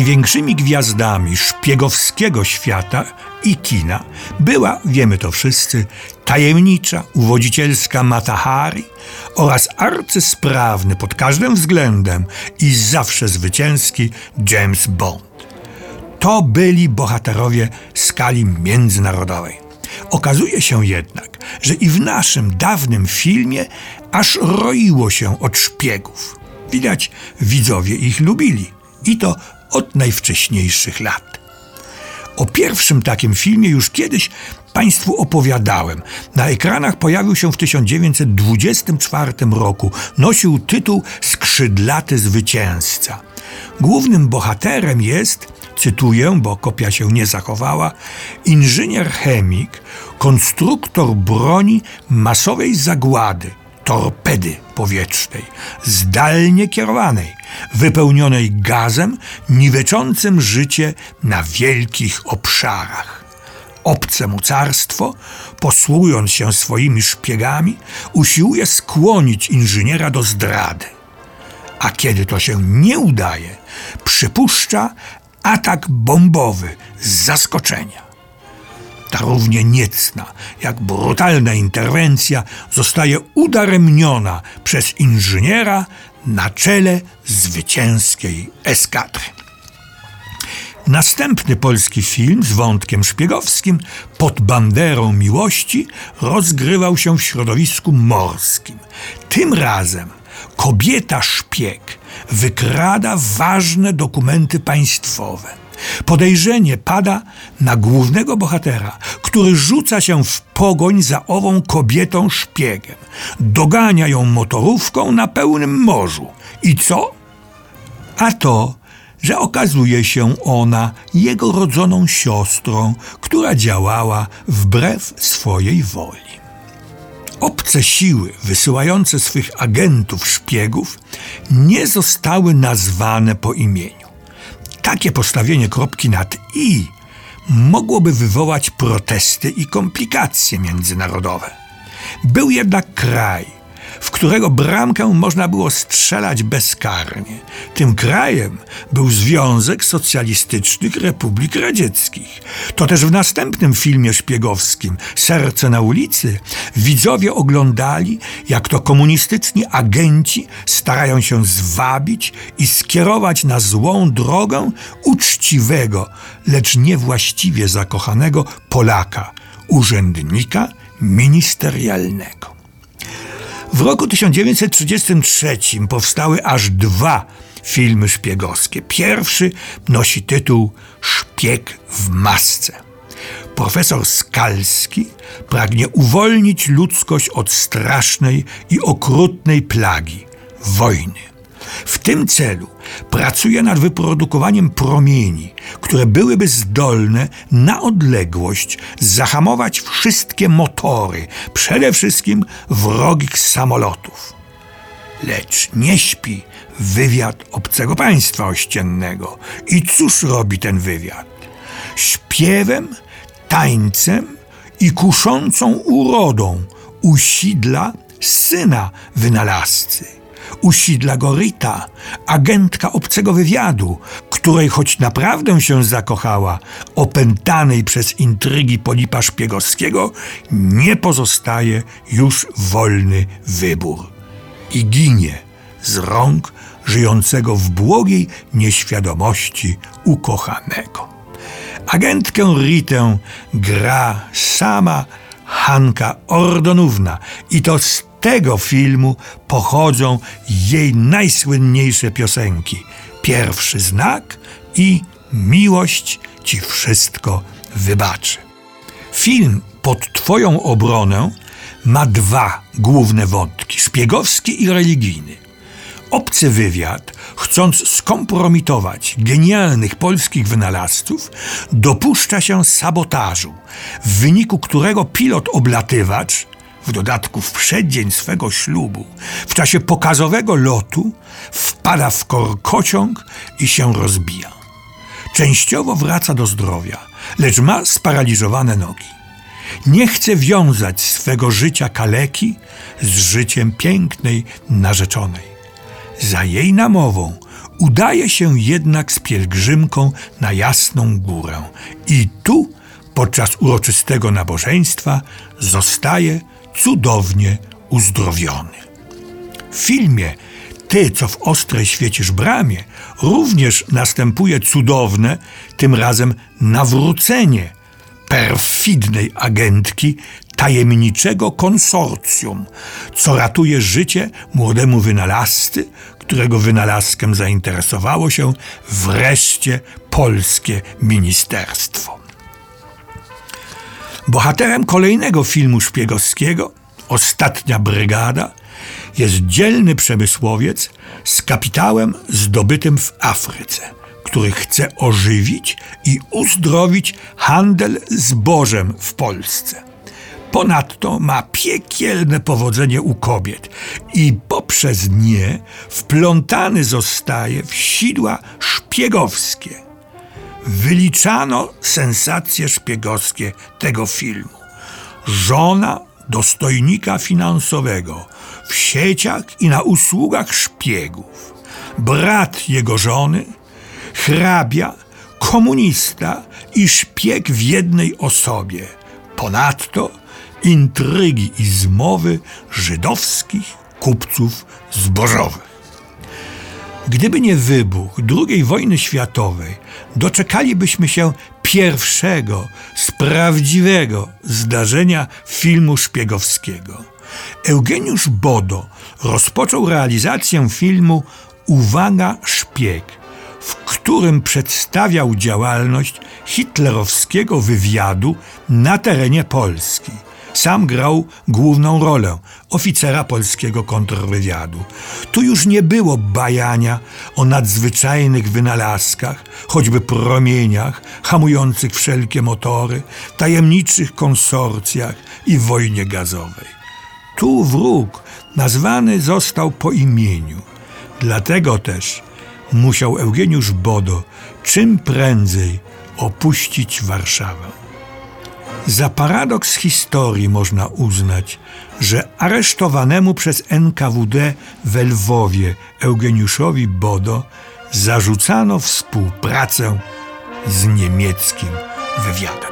Największymi gwiazdami szpiegowskiego świata i kina była, wiemy to wszyscy, tajemnicza, uwodzicielska Matahari oraz arcysprawny pod każdym względem i zawsze zwycięski James Bond. To byli bohaterowie skali międzynarodowej. Okazuje się jednak, że i w naszym dawnym filmie aż roiło się od szpiegów. Widać, widzowie ich lubili i to od najwcześniejszych lat. O pierwszym takim filmie już kiedyś Państwu opowiadałem. Na ekranach pojawił się w 1924 roku. Nosił tytuł Skrzydlaty Zwycięzca. Głównym bohaterem jest, cytuję, bo kopia się nie zachowała, inżynier chemik, konstruktor broni masowej zagłady, torpedy powietrznej, zdalnie kierowanej, wypełnionej gazem niweczącym życie na wielkich obszarach. Obce mocarstwo, posługując się swoimi szpiegami, usiłuje skłonić inżyniera do zdrady. A kiedy to się nie udaje, przypuszcza atak bombowy z zaskoczenia. Ta równie niecna, jak brutalna interwencja zostaje udaremniona przez inżyniera na czele zwycięskiej eskadry. Następny polski film z wątkiem szpiegowskim pod banderą miłości rozgrywał się w środowisku morskim. Tym razem kobieta szpieg wykrada ważne dokumenty państwowe. Podejrzenie pada na głównego bohatera, który rzuca się w pogoń za ową kobietą szpiegiem. Dogania ją motorówką na pełnym morzu. I co? A to, że okazuje się ona jego rodzoną siostrą, która działała wbrew swojej woli. Obce siły wysyłające swych agentów szpiegów nie zostały nazwane po imieniu. Takie postawienie kropki nad i mogłoby wywołać protesty i komplikacje międzynarodowe. Był jednak kraj, w którego bramkę można było strzelać bezkarnie. Tym krajem był Związek Socjalistycznych Republik Radzieckich. To też w następnym filmie szpiegowskim Serce na ulicy widzowie oglądali, jak to komunistyczni agenci starają się zwabić i skierować na złą drogę uczciwego, lecz niewłaściwie zakochanego Polaka, urzędnika ministerialnego. W roku 1933 powstały aż dwa filmy szpiegowskie. Pierwszy nosi tytuł Szpieg w masce. Profesor Skalski pragnie uwolnić ludzkość od strasznej i okrutnej plagi wojny. W tym celu pracuje nad wyprodukowaniem promieni, które byłyby zdolne na odległość zahamować wszystkie motory, przede wszystkim wrogich samolotów. Lecz nie śpi wywiad obcego państwa ościennego. I cóż robi ten wywiad? Śpiewem, tańcem i kuszącą urodą usidla syna wynalazcy usidla go Rita, agentka obcego wywiadu, której choć naprawdę się zakochała, opętanej przez intrygi Polipa Szpiegowskiego, nie pozostaje już wolny wybór. I ginie z rąk żyjącego w błogiej nieświadomości ukochanego. Agentkę Ritę gra sama Hanka Ordonówna i to z tego filmu pochodzą jej najsłynniejsze piosenki. Pierwszy znak i Miłość ci wszystko wybaczy. Film pod Twoją obronę ma dwa główne wątki: szpiegowski i religijny. Obcy wywiad, chcąc skompromitować genialnych polskich wynalazców, dopuszcza się sabotażu, w wyniku którego pilot oblatywacz w dodatku w przeddzień swego ślubu, w czasie pokazowego lotu, wpada w korkociąg i się rozbija. Częściowo wraca do zdrowia, lecz ma sparaliżowane nogi. Nie chce wiązać swego życia kaleki z życiem pięknej narzeczonej. Za jej namową Udaje się jednak z pielgrzymką na Jasną Górę i tu podczas uroczystego nabożeństwa zostaje cudownie uzdrowiony. W filmie Ty, co w ostrej świecisz bramie, również następuje cudowne, tym razem nawrócenie perfidnej agentki tajemniczego konsorcjum, co ratuje życie młodemu wynalazcy, którego wynalazkiem zainteresowało się wreszcie polskie ministerstwo. Bohaterem kolejnego filmu szpiegowskiego, Ostatnia Brygada, jest dzielny przemysłowiec z kapitałem zdobytym w Afryce, który chce ożywić i uzdrowić handel zbożem w Polsce. Ponadto ma piekielne powodzenie u kobiet i poprzez nie wplątany zostaje w sidła szpiegowskie. Wyliczano sensacje szpiegowskie tego filmu. Żona dostojnika finansowego w sieciach i na usługach szpiegów. Brat jego żony, hrabia, komunista i szpieg w jednej osobie. Ponadto intrygi i zmowy żydowskich kupców zbożowych. Gdyby nie wybuch II wojny światowej, doczekalibyśmy się pierwszego z prawdziwego zdarzenia filmu szpiegowskiego. Eugeniusz Bodo rozpoczął realizację filmu Uwaga szpieg, w którym przedstawiał działalność hitlerowskiego wywiadu na terenie Polski. Sam grał główną rolę oficera polskiego kontrwywiadu. Tu już nie było bajania o nadzwyczajnych wynalazkach, choćby promieniach hamujących wszelkie motory, tajemniczych konsorcjach i wojnie gazowej. Tu wróg nazwany został po imieniu. Dlatego też musiał Eugeniusz Bodo czym prędzej opuścić Warszawę. Za paradoks historii można uznać, że aresztowanemu przez NKWD w Lwowie Eugeniuszowi Bodo zarzucano współpracę z niemieckim wywiadem.